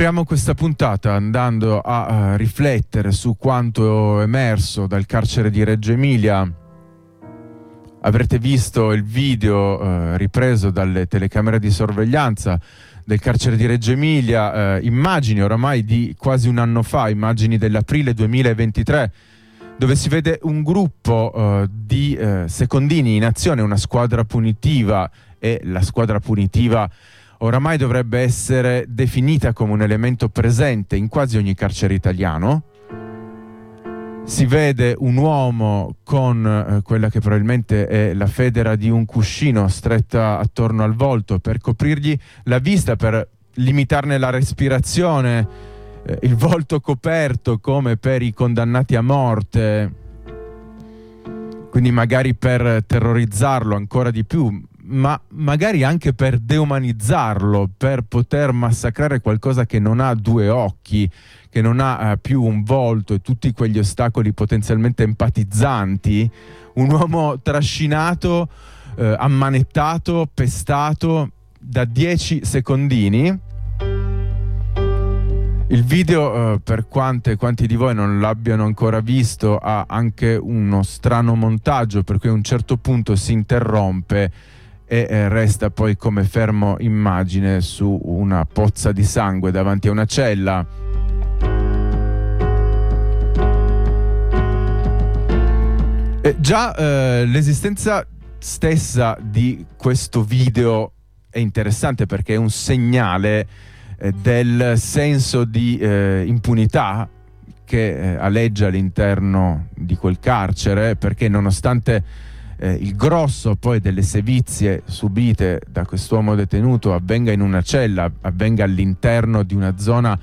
Apriamo questa puntata andando a, a riflettere su quanto emerso dal carcere di Reggio Emilia. Avrete visto il video eh, ripreso dalle telecamere di sorveglianza del carcere di Reggio Emilia, eh, immagini oramai di quasi un anno fa, immagini dell'aprile 2023, dove si vede un gruppo eh, di eh, secondini in azione, una squadra punitiva e la squadra punitiva oramai dovrebbe essere definita come un elemento presente in quasi ogni carcere italiano. Si vede un uomo con eh, quella che probabilmente è la federa di un cuscino stretta attorno al volto per coprirgli la vista, per limitarne la respirazione, eh, il volto coperto come per i condannati a morte, quindi magari per terrorizzarlo ancora di più, ma magari anche per deumanizzarlo, per poter massacrare qualcosa che non ha due occhi, che non ha eh, più un volto e tutti quegli ostacoli potenzialmente empatizzanti, un uomo trascinato, eh, ammanettato, pestato da 10 secondini. Il video, eh, per quante, quanti di voi non l'abbiano ancora visto, ha anche uno strano montaggio per cui a un certo punto si interrompe e resta poi come fermo immagine su una pozza di sangue davanti a una cella. E già eh, l'esistenza stessa di questo video è interessante perché è un segnale eh, del senso di eh, impunità che eh, aleggia all'interno di quel carcere perché nonostante eh, il grosso poi delle sevizie subite da quest'uomo detenuto avvenga in una cella, avvenga all'interno di una zona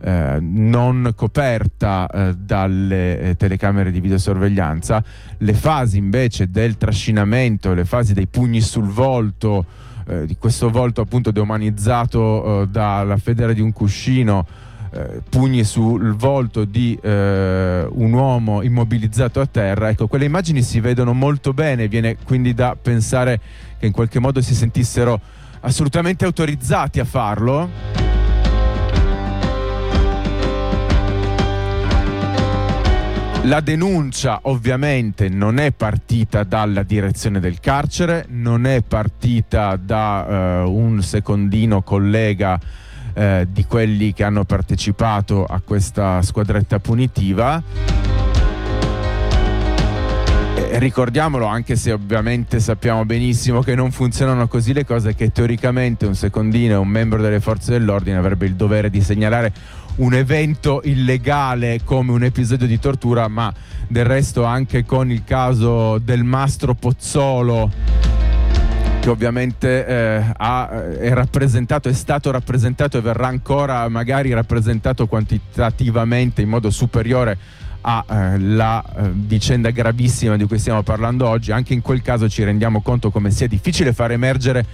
eh, non coperta eh, dalle eh, telecamere di videosorveglianza, le fasi invece del trascinamento, le fasi dei pugni sul volto, eh, di questo volto appunto deumanizzato eh, dalla federa di un cuscino, eh, pugni sul volto di eh, un uomo immobilizzato a terra, ecco, quelle immagini si vedono molto bene, viene quindi da pensare che in qualche modo si sentissero assolutamente autorizzati a farlo. La denuncia ovviamente non è partita dalla direzione del carcere, non è partita da uh, un secondino collega eh, di quelli che hanno partecipato a questa squadretta punitiva. Ricordiamolo, anche se ovviamente sappiamo benissimo che non funzionano così le cose, che teoricamente un secondino, un membro delle forze dell'ordine avrebbe il dovere di segnalare un evento illegale come un episodio di tortura, ma del resto anche con il caso del mastro Pozzolo che ovviamente eh, ha, eh, è rappresentato, è stato rappresentato e verrà ancora magari rappresentato quantitativamente in modo superiore alla eh, eh, vicenda gravissima di cui stiamo parlando oggi, anche in quel caso ci rendiamo conto come sia difficile far emergere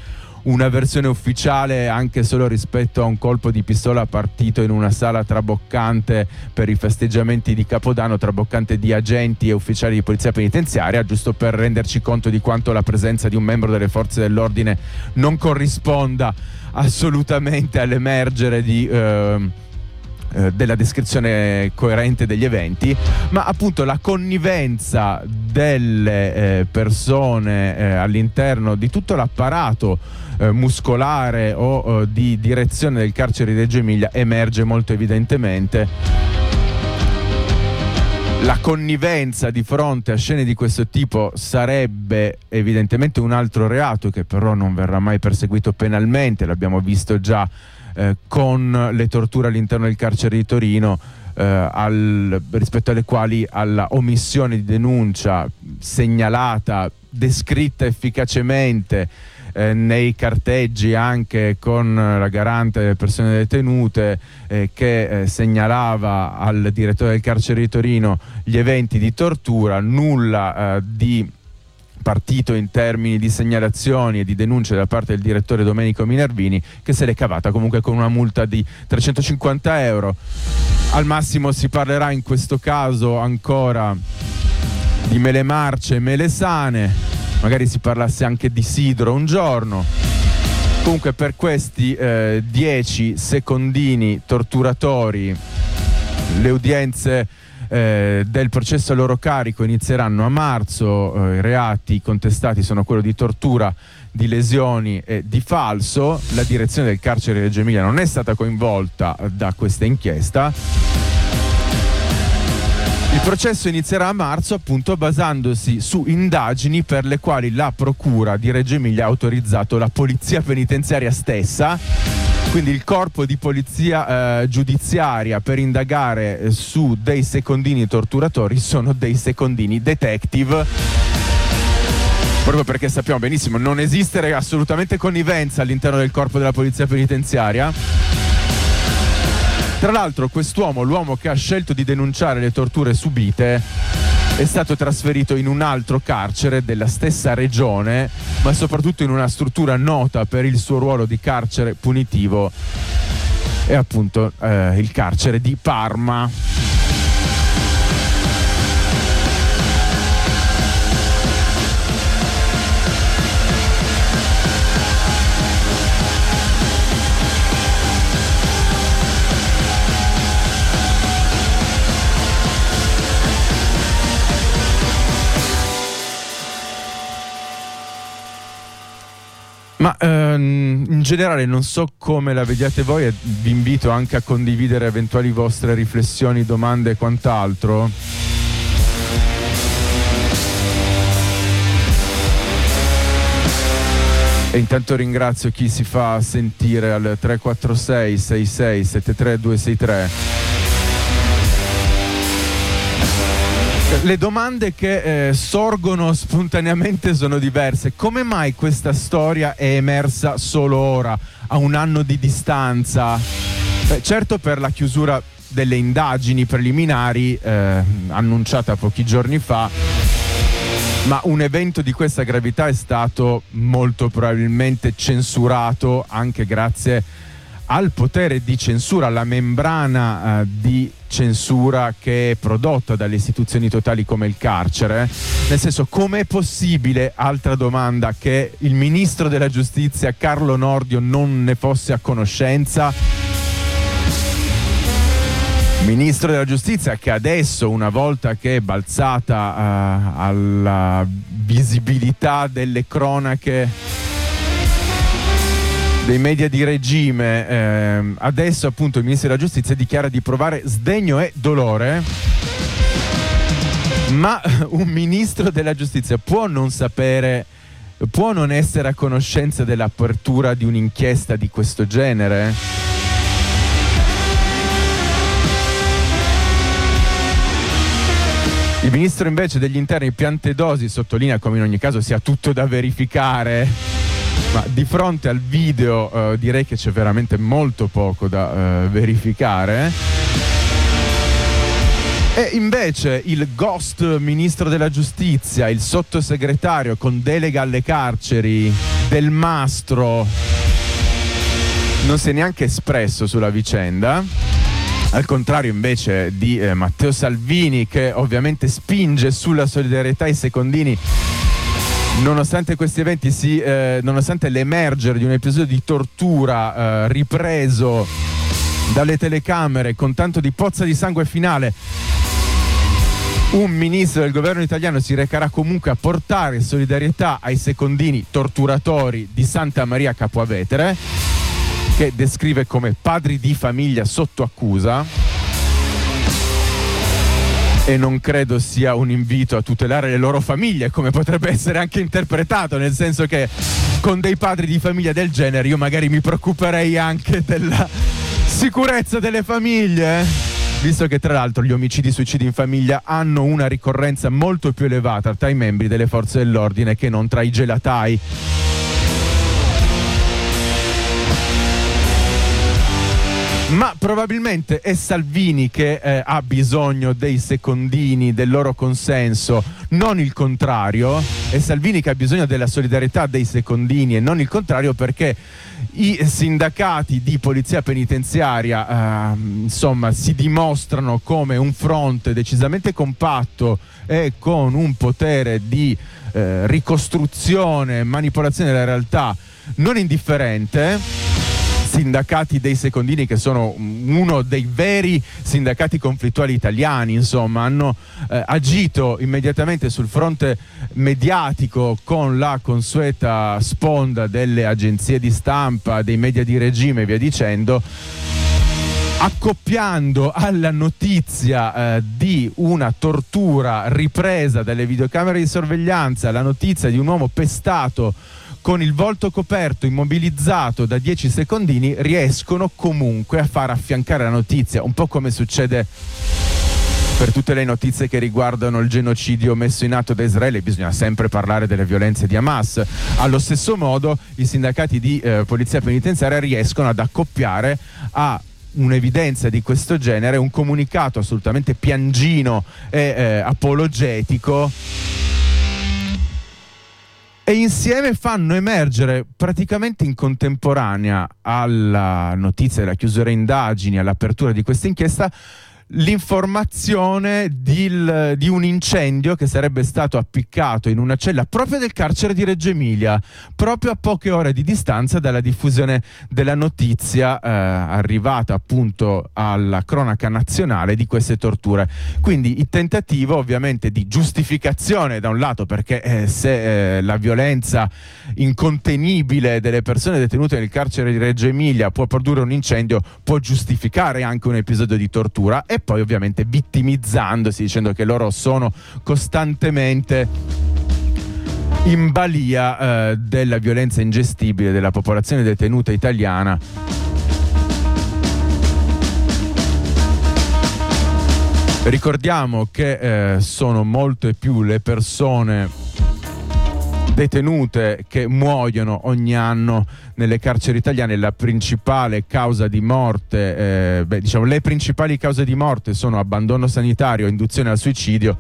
una versione ufficiale anche solo rispetto a un colpo di pistola partito in una sala traboccante per i festeggiamenti di Capodanno, traboccante di agenti e ufficiali di polizia penitenziaria, giusto per renderci conto di quanto la presenza di un membro delle forze dell'ordine non corrisponda assolutamente all'emergere di... Eh, eh, della descrizione coerente degli eventi, ma appunto la connivenza delle eh, persone eh, all'interno di tutto l'apparato eh, muscolare o eh, di direzione del carcere di Reggio Emilia emerge molto evidentemente. La connivenza di fronte a scene di questo tipo sarebbe evidentemente un altro reato che però non verrà mai perseguito penalmente, l'abbiamo visto già eh, con le torture all'interno del carcere di Torino. Eh, al, rispetto alle quali alla omissione di denuncia segnalata, descritta efficacemente eh, nei carteggi anche con la garante delle persone detenute eh, che eh, segnalava al direttore del carcere di Torino gli eventi di tortura, nulla eh, di partito in termini di segnalazioni e di denunce da parte del direttore Domenico Minervini che se l'è cavata comunque con una multa di 350 euro. Al massimo si parlerà in questo caso ancora di mele marce e mele sane, magari si parlasse anche di sidro un giorno. Comunque per questi 10 eh, secondini torturatori le udienze eh, del processo a loro carico inizieranno a marzo, eh, i reati contestati sono quello di tortura, di lesioni e di falso, la direzione del carcere di Reggio Emilia non è stata coinvolta da questa inchiesta. Il processo inizierà a marzo appunto basandosi su indagini per le quali la Procura di Reggio Emilia ha autorizzato la Polizia Penitenziaria stessa quindi il corpo di polizia eh, giudiziaria per indagare eh, su dei secondini torturatori sono dei secondini detective proprio perché sappiamo benissimo non esistere assolutamente connivenza all'interno del corpo della polizia penitenziaria. Tra l'altro quest'uomo, l'uomo che ha scelto di denunciare le torture subite, è stato trasferito in un altro carcere della stessa regione, ma soprattutto in una struttura nota per il suo ruolo di carcere punitivo, è appunto eh, il carcere di Parma. Ma ehm, in generale non so come la vediate voi e vi invito anche a condividere eventuali vostre riflessioni, domande e quant'altro. E intanto ringrazio chi si fa sentire al 346 66 73 Le domande che eh, sorgono spontaneamente sono diverse. Come mai questa storia è emersa solo ora, a un anno di distanza? Beh, certo per la chiusura delle indagini preliminari eh, annunciata pochi giorni fa, ma un evento di questa gravità è stato molto probabilmente censurato anche grazie a al potere di censura, alla membrana eh, di censura che è prodotta dalle istituzioni totali come il carcere. Nel senso, com'è possibile, altra domanda, che il ministro della giustizia Carlo Nordio non ne fosse a conoscenza? Ministro della giustizia che adesso, una volta che è balzata uh, alla visibilità delle cronache dei media di regime, eh, adesso appunto il ministro della giustizia dichiara di provare sdegno e dolore. Ma un ministro della giustizia può non sapere, può non essere a conoscenza dell'apertura di un'inchiesta di questo genere? Il ministro invece degli interni Piantedosi sottolinea come in ogni caso sia tutto da verificare ma di fronte al video uh, direi che c'è veramente molto poco da uh, verificare. E invece il ghost ministro della giustizia, il sottosegretario con delega alle carceri del mastro, non si è neanche espresso sulla vicenda. Al contrario invece di eh, Matteo Salvini che ovviamente spinge sulla solidarietà ai secondini Nonostante questi eventi, si, eh, nonostante l'emergere di un episodio di tortura eh, ripreso dalle telecamere con tanto di pozza di sangue finale, un ministro del governo italiano si recherà comunque a portare solidarietà ai secondini torturatori di Santa Maria Capuavetere, che descrive come padri di famiglia sotto accusa e non credo sia un invito a tutelare le loro famiglie, come potrebbe essere anche interpretato, nel senso che con dei padri di famiglia del genere io magari mi preoccuperei anche della sicurezza delle famiglie. Visto che tra l'altro gli omicidi e suicidi in famiglia hanno una ricorrenza molto più elevata tra i membri delle forze dell'ordine che non tra i gelatai. Ma probabilmente è Salvini che eh, ha bisogno dei secondini, del loro consenso, non il contrario. È Salvini che ha bisogno della solidarietà dei secondini e non il contrario perché i sindacati di polizia penitenziaria eh, insomma si dimostrano come un fronte decisamente compatto e con un potere di eh, ricostruzione, manipolazione della realtà non indifferente sindacati dei secondini che sono uno dei veri sindacati conflittuali italiani, insomma, hanno eh, agito immediatamente sul fronte mediatico con la consueta sponda delle agenzie di stampa, dei media di regime e via dicendo accoppiando alla notizia eh, di una tortura ripresa dalle videocamere di sorveglianza la notizia di un uomo pestato con il volto coperto, immobilizzato da 10 secondini, riescono comunque a far affiancare la notizia, un po' come succede per tutte le notizie che riguardano il genocidio messo in atto da Israele bisogna sempre parlare delle violenze di Hamas. Allo stesso modo i sindacati di eh, polizia penitenziaria riescono ad accoppiare a un'evidenza di questo genere un comunicato assolutamente piangino e eh, apologetico e insieme fanno emergere praticamente in contemporanea alla notizia della chiusura indagini, all'apertura di questa inchiesta, l'informazione di, di, un incendio che sarebbe stato appiccato in una cella proprio del carcere di Reggio Emilia, proprio a poche ore di distanza dalla diffusione della notizia eh, arrivata appunto alla cronaca nazionale di queste torture. Quindi il tentativo ovviamente di giustificazione da un lato perché eh, se eh, la violenza incontenibile delle persone detenute nel carcere di Reggio Emilia può produrre un incendio, può giustificare anche un episodio di tortura e poi ovviamente vittimizzandosi dicendo che loro sono costantemente in balia eh, della violenza ingestibile della popolazione detenuta italiana. Ricordiamo che eh, sono molte più le persone detenute che muoiono ogni anno nelle carceri italiane. La principale causa di morte, eh, beh, diciamo, le principali cause di morte sono abbandono sanitario, induzione al suicidio.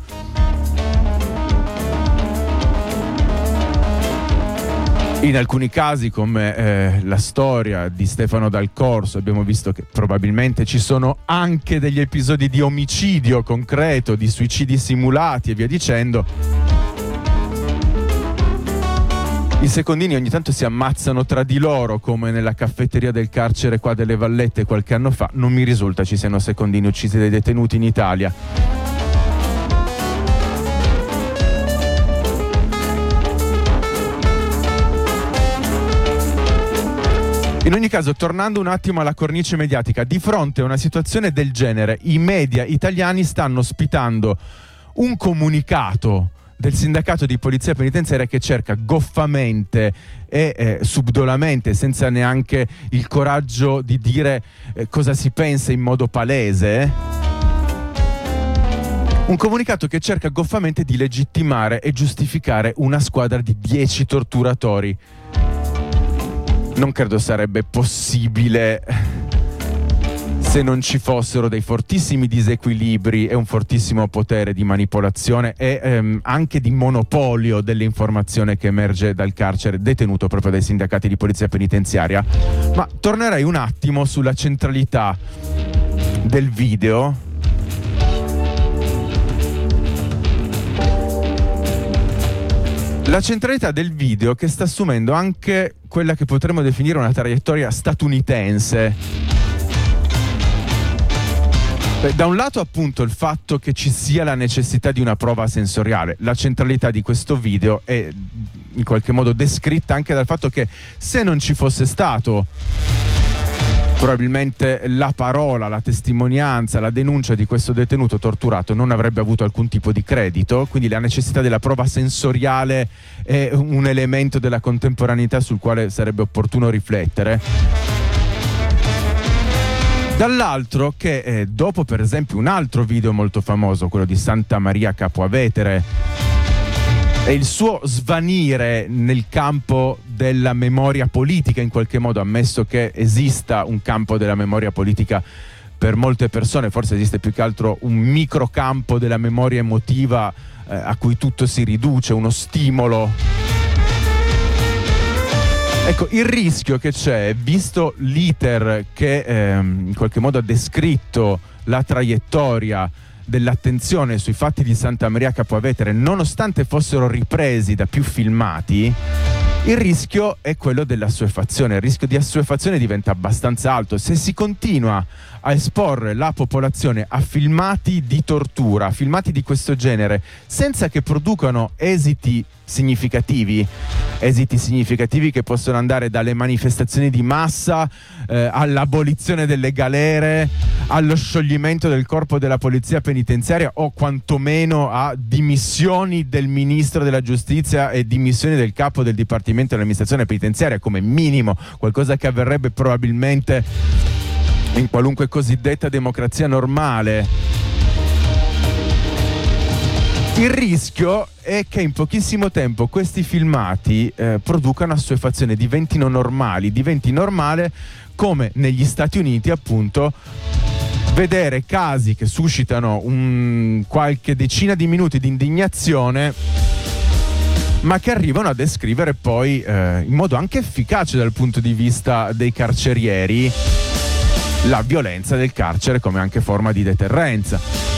In alcuni casi, come eh, la storia di Stefano Dal Corso, abbiamo visto che probabilmente ci sono anche degli episodi di omicidio concreto, di suicidi simulati e via dicendo. I secondini ogni tanto si ammazzano tra di loro, come nella caffetteria del carcere qua delle Vallette qualche anno fa. Non mi risulta ci siano secondini uccisi dai detenuti in Italia. In ogni caso, tornando un attimo alla cornice mediatica, di fronte a una situazione del genere, i media italiani stanno ospitando un comunicato del sindacato di polizia penitenziaria che cerca goffamente e eh, subdolamente, senza neanche il coraggio di dire eh, cosa si pensa in modo palese. Un comunicato che cerca goffamente di legittimare e giustificare una squadra di 10 torturatori. Non credo sarebbe possibile se non ci fossero dei fortissimi disequilibri e un fortissimo potere di manipolazione e ehm, anche di monopolio dell'informazione che emerge dal carcere detenuto proprio dai sindacati di polizia penitenziaria. Ma tornerei un attimo sulla centralità del video La centralità del video che sta assumendo anche quella che potremmo definire una traiettoria statunitense Beh, da un lato appunto il fatto che ci sia la necessità di una prova sensoriale, la centralità di questo video è in qualche modo descritta anche dal fatto che se non ci fosse stato probabilmente la parola, la testimonianza, la denuncia di questo detenuto torturato non avrebbe avuto alcun tipo di credito, quindi la necessità della prova sensoriale è un elemento della contemporaneità sul quale sarebbe opportuno riflettere dall'altro che eh, dopo per esempio un altro video molto famoso, quello di Santa Maria Capoavetere, e il suo svanire nel campo della memoria politica in qualche modo, ammesso che esista un campo della memoria politica per molte persone, forse esiste più che altro un microcampo della memoria emotiva eh, a cui tutto si riduce, uno stimolo Ecco, il rischio che c'è, visto l'iter che ehm, in qualche modo ha descritto la traiettoria dell'attenzione sui fatti di Santa Maria Capovetere, nonostante fossero ripresi da più filmati, Il rischio è quello dell'assuefazione, il rischio di assuefazione diventa abbastanza alto. Se si continua a esporre la popolazione a filmati di tortura, filmati di questo genere, senza che producano esiti significativi, esiti significativi che possono andare dalle manifestazioni di massa eh, all'abolizione delle galere, allo scioglimento del corpo della polizia penitenziaria o quantomeno a dimissioni del ministro della giustizia e dimissioni del capo del dipartimento dell'amministrazione penitenziaria come minimo, qualcosa che avverrebbe probabilmente in qualunque cosiddetta democrazia normale. Il rischio è che in pochissimo tempo questi filmati eh, producano assuefazione, diventino normali, diventi normale come negli Stati Uniti appunto vedere casi che suscitano un, qualche decina di minuti di indignazione ma che arrivano a descrivere poi eh, in modo anche efficace dal punto di vista dei carcerieri la violenza del carcere come anche forma di deterrenza.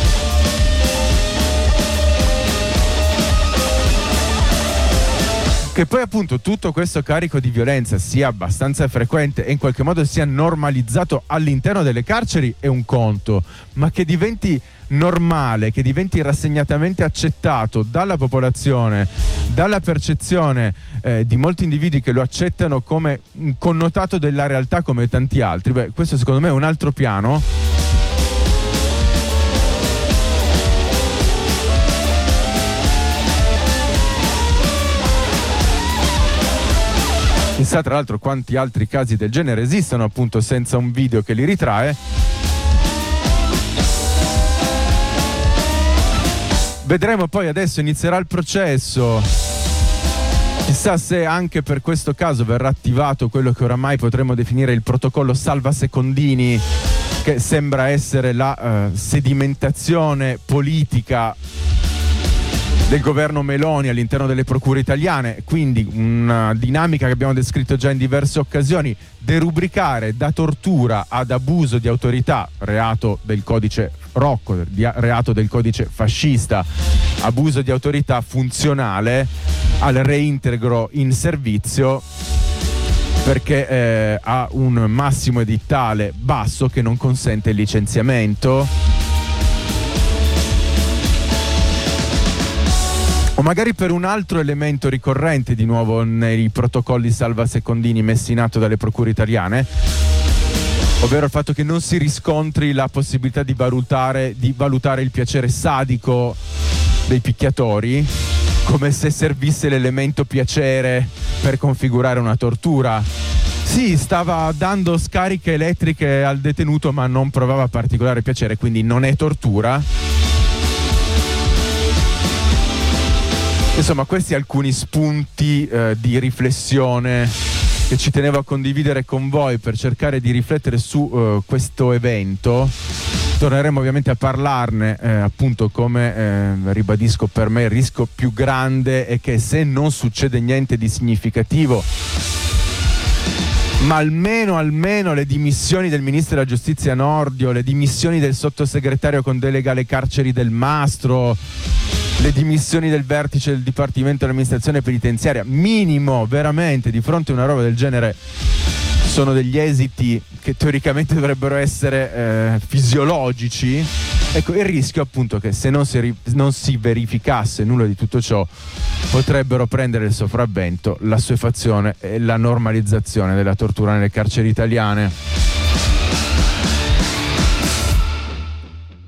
Che poi appunto tutto questo carico di violenza sia abbastanza frequente e in qualche modo sia normalizzato all'interno delle carceri è un conto, ma che diventi normale, che diventi rassegnatamente accettato dalla popolazione, dalla percezione eh, di molti individui che lo accettano come un connotato della realtà come tanti altri, beh, questo secondo me è un altro piano Chissà tra l'altro quanti altri casi del genere esistono appunto senza un video che li ritrae. Vedremo poi adesso inizierà il processo. Chissà se anche per questo caso verrà attivato quello che oramai potremmo definire il protocollo salva secondini, che sembra essere la uh, sedimentazione politica del governo Meloni all'interno delle procure italiane, quindi una dinamica che abbiamo descritto già in diverse occasioni, derubricare da tortura ad abuso di autorità, reato del codice Rocco, reato del codice fascista, abuso di autorità funzionale al reintegro in servizio perché eh, ha un massimo edittale basso che non consente il licenziamento O magari per un altro elemento ricorrente di nuovo nei protocolli salva secondini messi in atto dalle procure italiane, ovvero il fatto che non si riscontri la possibilità di valutare, di valutare il piacere sadico dei picchiatori, come se servisse l'elemento piacere per configurare una tortura. Sì, stava dando scariche elettriche al detenuto ma non provava particolare piacere, quindi non è tortura Insomma, questi alcuni spunti eh, di riflessione che ci tenevo a condividere con voi per cercare di riflettere su eh, questo evento. Torneremo ovviamente a parlarne, eh, appunto come eh, ribadisco per me il rischio più grande è che se non succede niente di significativo ma almeno, almeno le dimissioni del ministro della giustizia Nordio, le dimissioni del sottosegretario con delega alle carceri del Mastro, le dimissioni del vertice del Dipartimento dell'amministrazione penitenziaria, minimo veramente di fronte a una roba del genere sono degli esiti che teoricamente dovrebbero essere eh, fisiologici. Ecco, il rischio appunto che se non si, non si, verificasse nulla di tutto ciò potrebbero prendere il sopravvento l'assuefazione e la normalizzazione della tortura nelle carceri italiane.